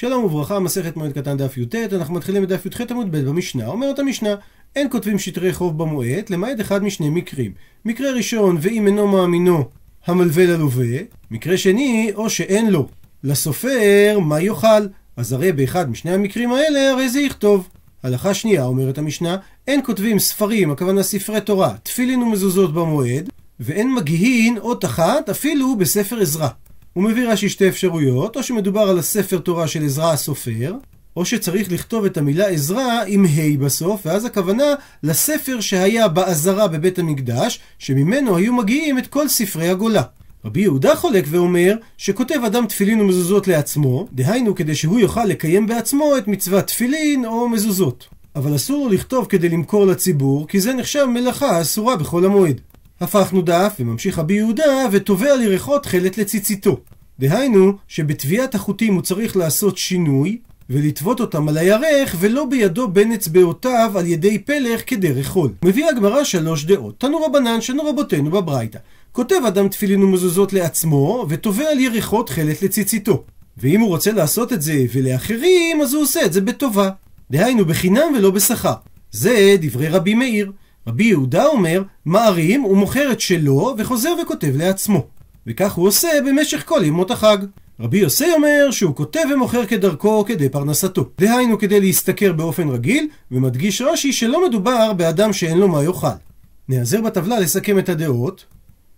שלום וברכה, מסכת מועד קטן דף י"ט, אנחנו מתחילים בדף י"ח עמוד ב' במשנה. אומרת המשנה, אין כותבים שטרי חוב במועד, למעט אחד משני מקרים. מקרה ראשון, ואם אינו מאמינו, המלווה ללווה. מקרה שני, או שאין לו. לסופר, מה יאכל? אז הרי באחד משני המקרים האלה, הרי זה יכתוב. הלכה שנייה, אומרת המשנה, אין כותבים ספרים, הכוונה ספרי תורה, תפילין ומזוזות במועד, ואין מגיהין אות אחת אפילו בספר עזרא. הוא מביא רש"י שתי אפשרויות, או שמדובר על הספר תורה של עזרא הסופר, או שצריך לכתוב את המילה עזרא עם ה' בסוף, ואז הכוונה לספר שהיה בעזרה בבית המקדש, שממנו היו מגיעים את כל ספרי הגולה. רבי יהודה חולק ואומר שכותב אדם תפילין ומזוזות לעצמו, דהיינו כדי שהוא יוכל לקיים בעצמו את מצוות תפילין או מזוזות. אבל אסור לו לכתוב כדי למכור לציבור, כי זה נחשב מלאכה אסורה בכל המועד. הפכנו דף, וממשיך רבי יהודה, ותובע לירחות תכלת לציציתו. דהיינו, שבטביעת החוטים הוא צריך לעשות שינוי, ולטוות אותם על הירך, ולא בידו בין אצבעותיו על ידי פלך כדרך חול. מביאה הגמרא שלוש דעות. תנו רבנן, שנו רבותינו בברייתא. כותב אדם תפילין ומזוזות לעצמו, ותובע על ירחו תכלת לציציתו. ואם הוא רוצה לעשות את זה ולאחרים, אז הוא עושה את זה בטובה. דהיינו, בחינם ולא בשכר. זה דברי רבי מאיר. רבי יהודה אומר, מערים ומוכר את שלו וחוזר וכותב לעצמו. וכך הוא עושה במשך כל ימות החג. רבי יוסי אומר שהוא כותב ומוכר כדרכו כדי פרנסתו. דהיינו כדי להשתכר באופן רגיל, ומדגיש רש"י שלא מדובר באדם שאין לו מה יאכל. נעזר בטבלה לסכם את הדעות.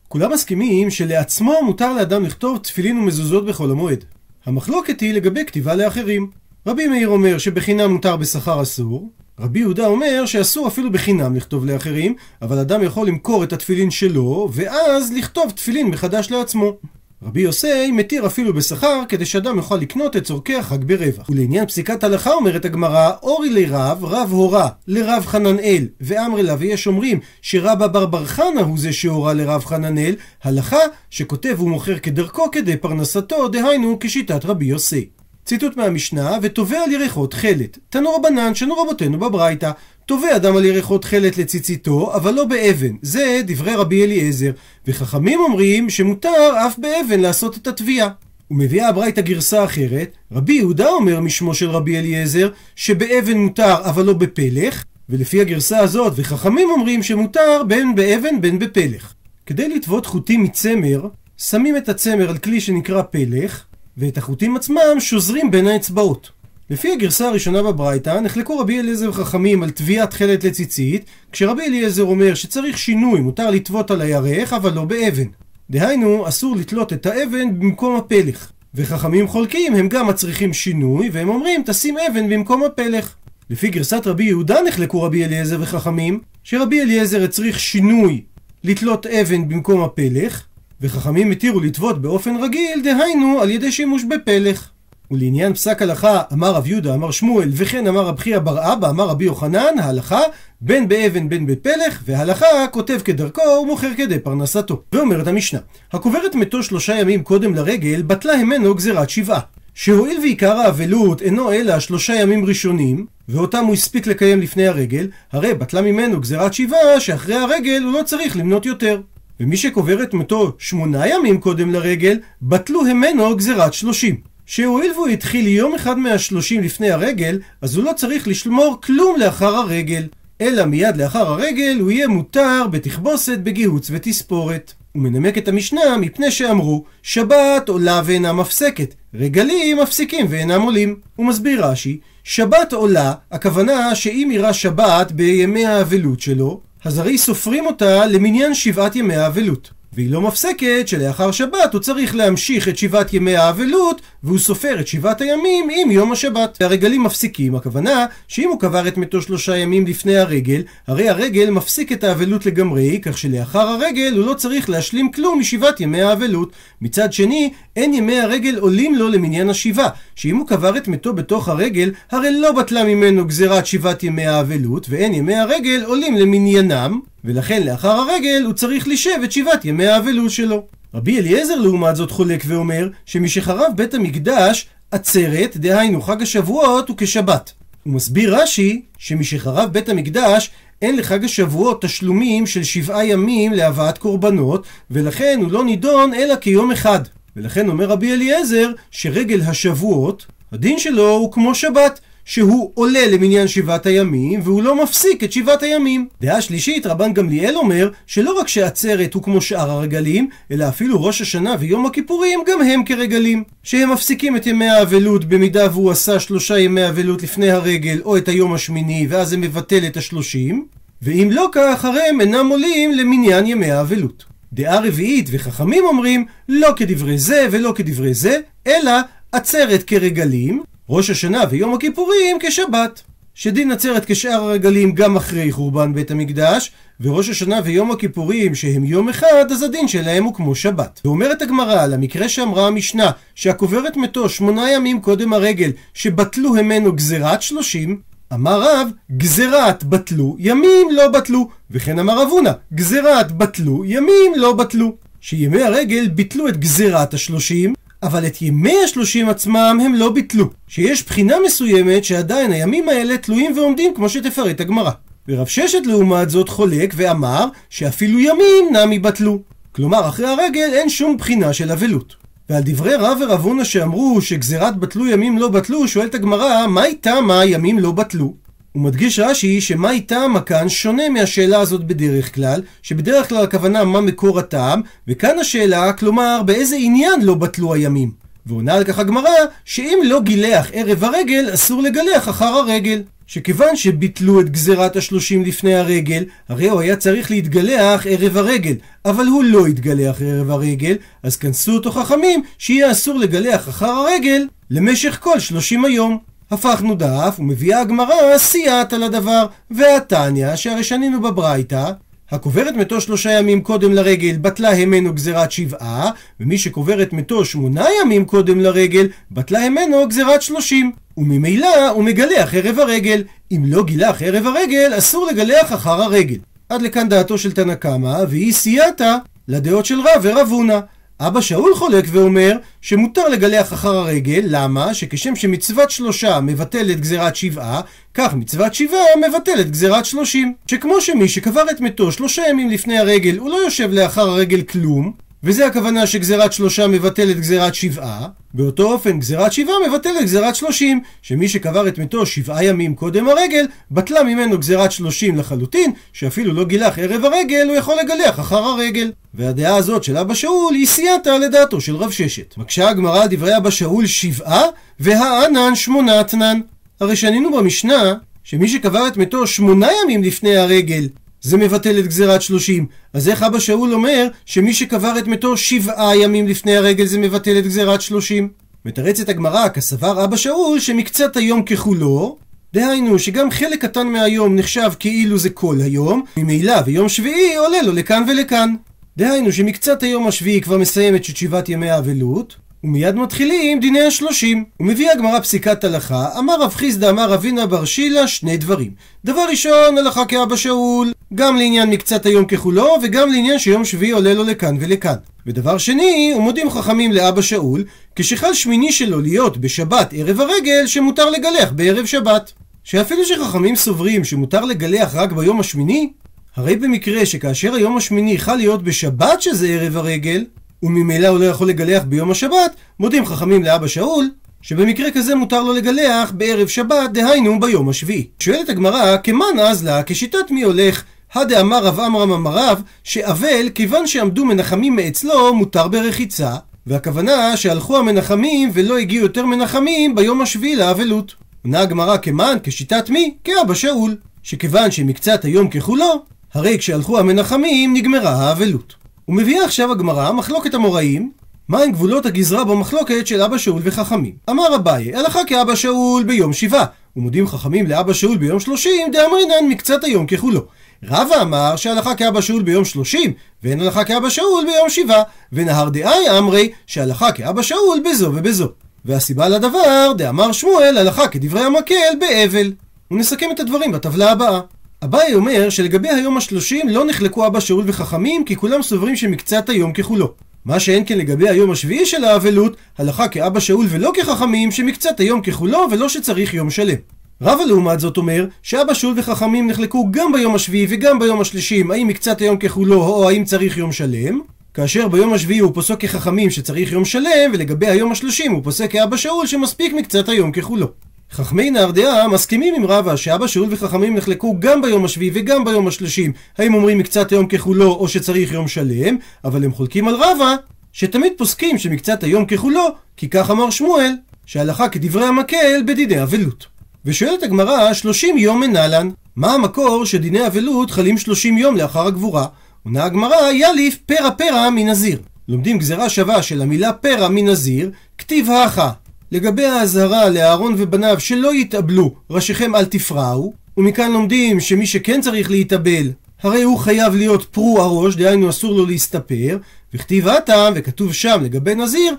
כולם מסכימים שלעצמו מותר לאדם לכתוב תפילין ומזוזות בחול המועד. המחלוקת היא לגבי כתיבה לאחרים. רבי מאיר אומר שבחינם מותר בשכר אסור, רבי יהודה אומר שאסור אפילו בחינם לכתוב לאחרים, אבל אדם יכול למכור את התפילין שלו, ואז לכתוב תפילין מחדש לעצמו. רבי יוסי מתיר אפילו בשכר, כדי שאדם יוכל לקנות את צורכי החג ברווח. ולעניין פסיקת הלכה אומרת הגמרא, אורי לרב, רב הורה לרב חננאל, ואמרי לה, ויש אומרים שרבא בר בר חנה הוא זה שהורה לרב חננאל, הלכה שכותב ומוכר כדרכו כדי פרנסתו, דהיינו כשיטת רבי יוסי. ציטוט מהמשנה, ותובע על ירחות תכלת. תנו רבנן, שנו רבותינו בברייתא. תובע אדם על ירחות תכלת לציציתו, אבל לא באבן. זה דברי רבי אליעזר. וחכמים אומרים שמותר אף באבן לעשות את התביעה. ומביאה הברייתא גרסה אחרת, רבי יהודה אומר משמו של רבי אליעזר, שבאבן מותר אבל לא בפלך, ולפי הגרסה הזאת, וחכמים אומרים שמותר בין באבן בין בפלך. כדי לטוות חוטים מצמר, שמים את הצמר על כלי שנקרא פלך, ואת החוטים עצמם שוזרים בין האצבעות. לפי הגרסה הראשונה בברייתא, נחלקו רבי אליעזר וחכמים על טביעת תכלת לציצית, כשרבי אליעזר אומר שצריך שינוי, מותר לטוות על הירך, אבל לא באבן. דהיינו, אסור לתלות את האבן במקום הפלך. וחכמים חולקים, הם גם מצריכים שינוי, והם אומרים, תשים אבן במקום הפלך. לפי גרסת רבי יהודה נחלקו רבי אליעזר וחכמים, שרבי אליעזר הצריך שינוי לתלות אבן במקום הפלך, וחכמים התירו לטוות באופן רגיל, דהיינו על ידי שימוש בפלך. ולעניין פסק הלכה, אמר רב יהודה, אמר שמואל, וכן אמר רב חייא בר אבא, אמר רבי יוחנן, ההלכה, בין באבן בין בפלך, והלכה כותב כדרכו ומוכר כדי פרנסתו. ואומרת המשנה, הקוברת מתו שלושה ימים קודם לרגל, בטלה ממנו גזירת שבעה. שהואיל ועיקר האבלות אינו אלא שלושה ימים ראשונים, ואותם הוא הספיק לקיים לפני הרגל, הרי בטלה ממנו גזירת שבעה, שאחרי הרגל הוא לא צריך למנות יותר. ומי שקובר את מתו שמונה ימים קודם לרגל, בטלו המנו גזירת שלושים. שהואיל והוא התחיל יום אחד מהשלושים לפני הרגל, אז הוא לא צריך לשמור כלום לאחר הרגל. אלא מיד לאחר הרגל הוא יהיה מותר בתכבוסת, בגיהוץ ותספורת. הוא מנמק את המשנה מפני שאמרו שבת עולה ואינה מפסקת, רגלים מפסיקים ואינם עולים. הוא מסביר רש"י, שבת עולה, הכוונה שאם אירע שבת בימי האבלות שלו, אז הרי סופרים אותה למניין שבעת ימי האבלות. והיא לא מפסקת שלאחר שבת הוא צריך להמשיך את שבעת ימי האבלות והוא סופר את שבעת הימים עם יום השבת. והרגלים מפסיקים, הכוונה שאם הוא קבר את מתו שלושה ימים לפני הרגל, הרי הרגל מפסיק את האבלות לגמרי, כך שלאחר הרגל הוא לא צריך להשלים כלום משבעת ימי האבלות. מצד שני, אין ימי הרגל עולים לו למניין השבעה, שאם הוא קבר את מתו בתוך הרגל, הרי לא בטלה ממנו גזירת שבעת ימי האבלות, ואין ימי הרגל עולים למניינם, ולכן לאחר הרגל הוא צריך לשב את שבעת ימי האבלות שלו. רבי אליעזר לעומת זאת חולק ואומר שמשחרב בית המקדש עצרת, דהיינו חג השבועות, הוא כשבת. הוא מסביר רש"י שמשחרב בית המקדש אין לחג השבועות תשלומים של שבעה ימים להבאת קורבנות, ולכן הוא לא נידון אלא כיום אחד. ולכן אומר רבי אליעזר שרגל השבועות הדין שלו הוא כמו שבת, שהוא עולה למניין שבעת הימים, והוא לא מפסיק את שבעת הימים. דעה שלישית, רבן גמליאל אומר, שלא רק שעצרת הוא כמו שאר הרגלים, אלא אפילו ראש השנה ויום הכיפורים גם הם כרגלים. שהם מפסיקים את ימי האבלות במידה והוא עשה שלושה ימי אבלות לפני הרגל, או את היום השמיני, ואז זה מבטל את השלושים. ואם לא כך, הרי הם אינם עולים למניין ימי האבלות. דעה רביעית וחכמים אומרים, לא כדברי זה ולא כדברי זה, אלא עצרת כרגלים, ראש השנה ויום הכיפורים כשבת. שדין עצרת כשאר הרגלים גם אחרי חורבן בית המקדש, וראש השנה ויום הכיפורים שהם יום אחד, אז הדין שלהם הוא כמו שבת. ואומרת הגמרא על המקרה שאמרה המשנה, שהקוברת מתו שמונה ימים קודם הרגל, שבטלו ממנו גזירת שלושים, אמר רב, גזירת בטלו, ימים לא בטלו, וכן אמר רב הונא, גזירת בטלו, ימים לא בטלו. שימי הרגל ביטלו את גזירת השלושים, אבל את ימי השלושים עצמם הם לא ביטלו. שיש בחינה מסוימת שעדיין הימים האלה תלויים ועומדים כמו שתפרט הגמרא. ורב ששת לעומת זאת חולק ואמר שאפילו ימים נמי בטלו. כלומר, אחרי הרגל אין שום בחינה של אבלות. ועל דברי רב ורב הונא שאמרו שגזירת בטלו ימים לא בטלו, שואלת הגמרא, מה איתה מה ימים לא בטלו? הוא מדגיש רש"י שמה טעם כאן שונה מהשאלה הזאת בדרך כלל, שבדרך כלל הכוונה מה מקור הטעם, וכאן השאלה, כלומר, באיזה עניין לא בטלו הימים. ועונה על כך הגמרא, שאם לא גילח ערב הרגל, אסור לגלח אחר הרגל. שכיוון שביטלו את גזירת השלושים לפני הרגל, הרי הוא היה צריך להתגלח ערב הרגל, אבל הוא לא התגלח ערב הרגל, אז כנסו אותו חכמים שיהיה אסור לגלח אחר הרגל למשך כל שלושים היום. הפכנו דף, ומביאה הגמרא סייעת על הדבר, והתניא, שהרי שנינו בברייתא, הקוברת מתו שלושה ימים קודם לרגל, בטלה המנו גזירת שבעה, ומי שקוברת מתו שמונה ימים קודם לרגל, בטלה המנו גזירת שלושים. וממילא הוא מגלח ערב הרגל. אם לא גילח ערב הרגל, אסור לגלח אחר הרגל. עד לכאן דעתו של תנא קמא, והיא סייעתא לדעות של רב ורב הונא. אבא שאול חולק ואומר שמותר לגלח אחר הרגל, למה? שכשם שמצוות שלושה מבטלת גזירת שבעה, כך מצוות שבעה מבטלת גזירת שלושים. שכמו שמי שקבר את מתו שלושה ימים לפני הרגל, הוא לא יושב לאחר הרגל כלום, וזה הכוונה שגזירת שלושה מבטלת גזירת שבעה, באותו אופן גזירת שבעה מבטלת גזירת שלושים, שמי שקבר את מתו שבעה ימים קודם הרגל, בטלה ממנו גזירת שלושים לחלוטין, שאפילו לא גילח ערב הרגל, הוא יכול לגלח אחר הרגל. והדעה הזאת של אבא שאול היא סייעתא לדעתו של רב ששת. מקשה הגמרא על דברי אבא שאול שבעה, והענן שמונה אתנן. הרי שנינו במשנה, שמי שקבר את מתו שמונה ימים לפני הרגל, זה מבטל את גזירת שלושים. אז איך אבא שאול אומר שמי שקבר את מתו שבעה ימים לפני הרגל זה מבטל את גזירת שלושים? מתרצת הגמרא, כסבר אבא שאול, שמקצת היום ככולו, דהיינו שגם חלק קטן מהיום נחשב כאילו זה כל היום, ממילא ויום שביעי עולה לו לכאן ולכאן. דהיינו שמקצת היום השביעי כבר מסיים את שבעת ימי האבלות, ומיד מתחילים דיני השלושים. ומביאה הגמרא פסיקת הלכה, אמר רב חיסדא אמר רבינה בר שילה שני דברים. דבר ראשון, הלכה כאבא שאול, גם לעניין מקצת היום ככולו, וגם לעניין שיום שביעי עולה לו לכאן ולכאן. ודבר שני, ומודים חכמים לאבא שאול, כשחל שמיני שלו להיות בשבת ערב הרגל, שמותר לגלח בערב שבת. שאפילו שחכמים סוברים שמותר לגלח רק ביום השמיני, הרי במקרה שכאשר היום השמיני חל להיות בשבת שזה ערב הרגל, וממילא הוא לא יכול לגלח ביום השבת, מודים חכמים לאבא שאול, שבמקרה כזה מותר לו לגלח בערב שבת, דהיינו ביום השביעי. שואלת הגמרא, כמן אז לה, כשיטת מי הולך? הדאמר רב עמרם אמר רב, שאבל, כיוון שעמדו מנחמים מאצלו, מותר ברחיצה, והכוונה שהלכו המנחמים ולא הגיעו יותר מנחמים ביום השביעי לאבלות. עונה הגמרא כמן, כשיטת מי? כאבא שאול, שכיוון שמקצת היום ככולו, הרי כשהלכו המנחמים נגמרה האבלות. ומביאה עכשיו הגמרא מחלוקת המוראים, מהם גבולות הגזרה במחלוקת של אבא שאול וחכמים. אמר אביי, הלכה כאבא שאול ביום שבעה, ומודים חכמים לאבא שאול ביום שלושים, דאמרינן מקצת היום ככולו. רבא אמר שהלכה כאבא שאול ביום שלושים, ואין הלכה כאבא שאול ביום שבעה, ונהר דאי אמרי שהלכה כאבא שאול בזו ובזו. והסיבה לדבר, דאמר שמואל, הלכה כדברי המקל באבל. ונסכם את הדברים בטבלה הבאה. אביי אומר שלגבי היום השלושים לא נחלקו אבא שאול וחכמים כי כולם סוברים שמקצת היום ככולו. מה שאין כן לגבי היום השביעי של האבלות, הלכה כאבא שאול ולא כחכמים שמקצת היום ככולו ולא שצריך יום שלם. רבא לעומת זאת אומר שאבא שאול וחכמים נחלקו גם ביום השביעי וגם ביום השלישים האם מקצת היום ככולו או האם צריך יום שלם? כאשר ביום השביעי הוא פוסק כחכמים שצריך יום שלם, ולגבי היום השלושים הוא פוסק כאבא שאול שמספיק מקצת היום ככולו. חכמי נהרדעה מסכימים עם רבא שאבא שאול וחכמים נחלקו גם ביום השביעי וגם ביום השלושים. האם אומרים מקצת היום ככולו או שצריך יום שלם? אבל הם חולקים על רבא שתמיד פוסקים שמקצת היום ככולו כי כך אמר שמואל שהלכה כדברי המקל בדיני אבלות ושואלת הגמרא שלושים יום מנהלן מה המקור שדיני אבלות חלים שלושים יום לאחר הגבורה? עונה הגמרא יליף פרע פרע מנזיר. לומדים גזרה שווה של המילה פרע מנזיר כתיב האחה לגבי האזהרה לאהרון ובניו שלא יתאבלו, ראשיכם אל תפרעו, ומכאן לומדים שמי שכן צריך להתאבל, הרי הוא חייב להיות פרו הראש, דהיינו אסור לו להסתפר, וכתיב הטעם, וכתוב שם לגבי נזיר,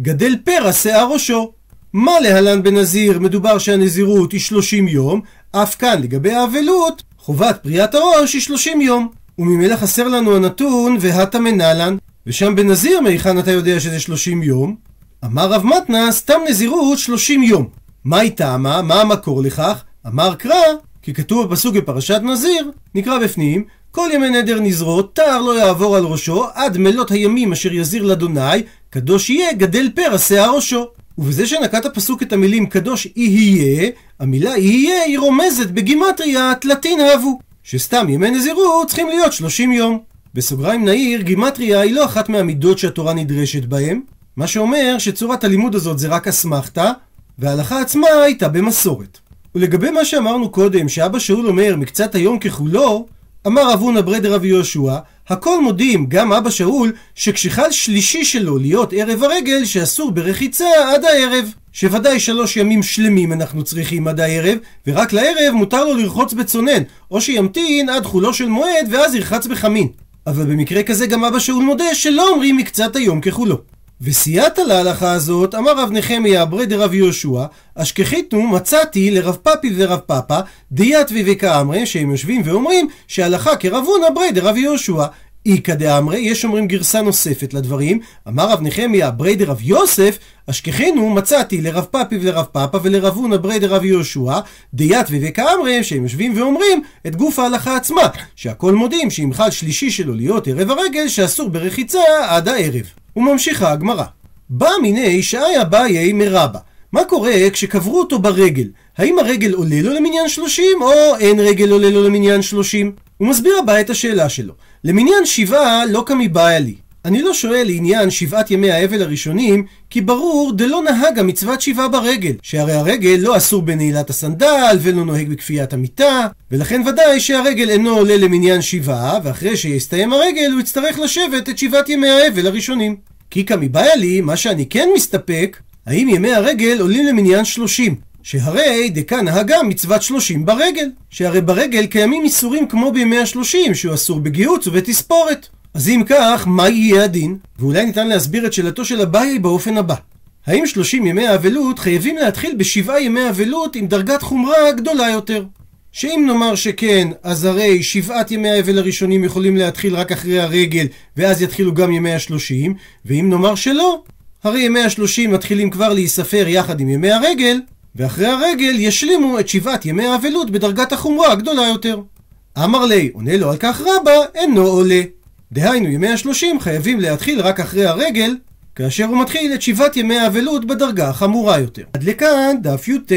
גדל פרע שיער ראשו. מה להלן בנזיר? מדובר שהנזירות היא 30 יום, אף כאן לגבי האבלות, חובת פריאת הראש היא 30 יום. וממילא חסר לנו הנתון והטה מנהלן, ושם בנזיר מהיכן אתה יודע שזה 30 יום? אמר רב מתנה, סתם נזירות 30 יום. מה היא טעמה? מה המקור לכך? אמר קרא, כי כתוב בפסוק בפרשת נזיר, נקרא בפנים, כל ימי נדר נזרות, תער לא יעבור על ראשו, עד מלות הימים אשר יזיר לאדוני, קדוש יהיה, גדל פרע שיער ראשו. ובזה שנקט הפסוק את המילים קדוש יהיה, המילה יהיה היא רומזת בגימטריה תלתין אהבו, שסתם ימי נזירות צריכים להיות 30 יום. בסוגריים נעיר, גימטריה היא לא אחת מהמידות שהתורה נדרשת בהם, מה שאומר שצורת הלימוד הזאת זה רק אסמכתה, וההלכה עצמה הייתה במסורת. ולגבי מה שאמרנו קודם, שאבא שאול אומר מקצת היום ככולו, אמר אבונה ברדר רבי יהושע, הכל מודים, גם אבא שאול, שכשחל שלישי שלו להיות ערב הרגל, שאסור ברחיצה עד הערב. שוודאי שלוש ימים שלמים אנחנו צריכים עד הערב, ורק לערב מותר לו לרחוץ בצונן, או שימתין עד חולו של מועד ואז ירחץ בחמין. אבל במקרה כזה גם אבא שאול מודה שלא אומרים מקצת היום ככולו. וסייעתא להלכה הזאת, אמר רב נחמיה ברי דרב יהושע, אשכחיתנו מצאתי לרב פפי ורב פפא, דיאטבי וכאמרי, שהם יושבים ואומרים שהלכה כרב הונא ברי דרב יהושע. איכא דאמרי, יש אומרים גרסה נוספת לדברים, אמר רב נחמיה ברי דרב יוסף, אשכחינו מצאתי לרב פפי ולרב פפא ולרב הונא ברי דרב יהושע, דיאטבי וכאמרי, שהם יושבים ואומרים את גוף ההלכה עצמה, שהכל מודים שאם חל שלישי שלו להיות ערב הרגל, שאסור ברחיצה עד הערב. וממשיכה הגמרא. בא מיני שאי אביי מרבה. מה קורה כשקברו אותו ברגל? האם הרגל עולה לו למניין שלושים, או אין רגל עולה לו למניין שלושים? הוא מסביר הבא את השאלה שלו. למניין שבעה לא כמיבעיה לי. אני לא שואל לעניין שבעת ימי האבל הראשונים, כי ברור דלא נהג המצוות שבעה ברגל, שהרי הרגל לא אסור בנעילת הסנדל, ולא נוהג בכפיית המיטה, ולכן ודאי שהרגל אינו עולה למניין שבעה, ואחרי שיסתיים הרגל הוא יצטרך לשבת את שבעת ימי האבל הראשונים. כי כמיבעיה לי, מה שאני כן מסתפק, האם ימי הרגל עולים למניין שלושים? שהרי דקה נהגה מצוות שלושים ברגל, שהרי ברגל קיימים איסורים כמו בימי השלושים, שהוא אסור בגיהוץ ובתספורת. אז אם כך, מה יהיה הדין? ואולי ניתן להסביר את שאלתו של אביי באופן הבא. האם 30 ימי האבלות חייבים להתחיל בשבעה ימי אבלות עם דרגת חומרה גדולה יותר? שאם נאמר שכן, אז הרי שבעת ימי האבל הראשונים יכולים להתחיל רק אחרי הרגל, ואז יתחילו גם ימי השלושים, ואם נאמר שלא, הרי ימי השלושים מתחילים כבר להיספר יחד עם ימי הרגל, ואחרי הרגל ישלימו את שבעת ימי האבלות בדרגת החומרה הגדולה יותר. אמר לי, עונה לו על כך רבה, אינו עולה. דהיינו, ימי השלושים חייבים להתחיל רק אחרי הרגל, כאשר הוא מתחיל את שבעת ימי האבלות בדרגה החמורה יותר. עד לכאן דף י"ט.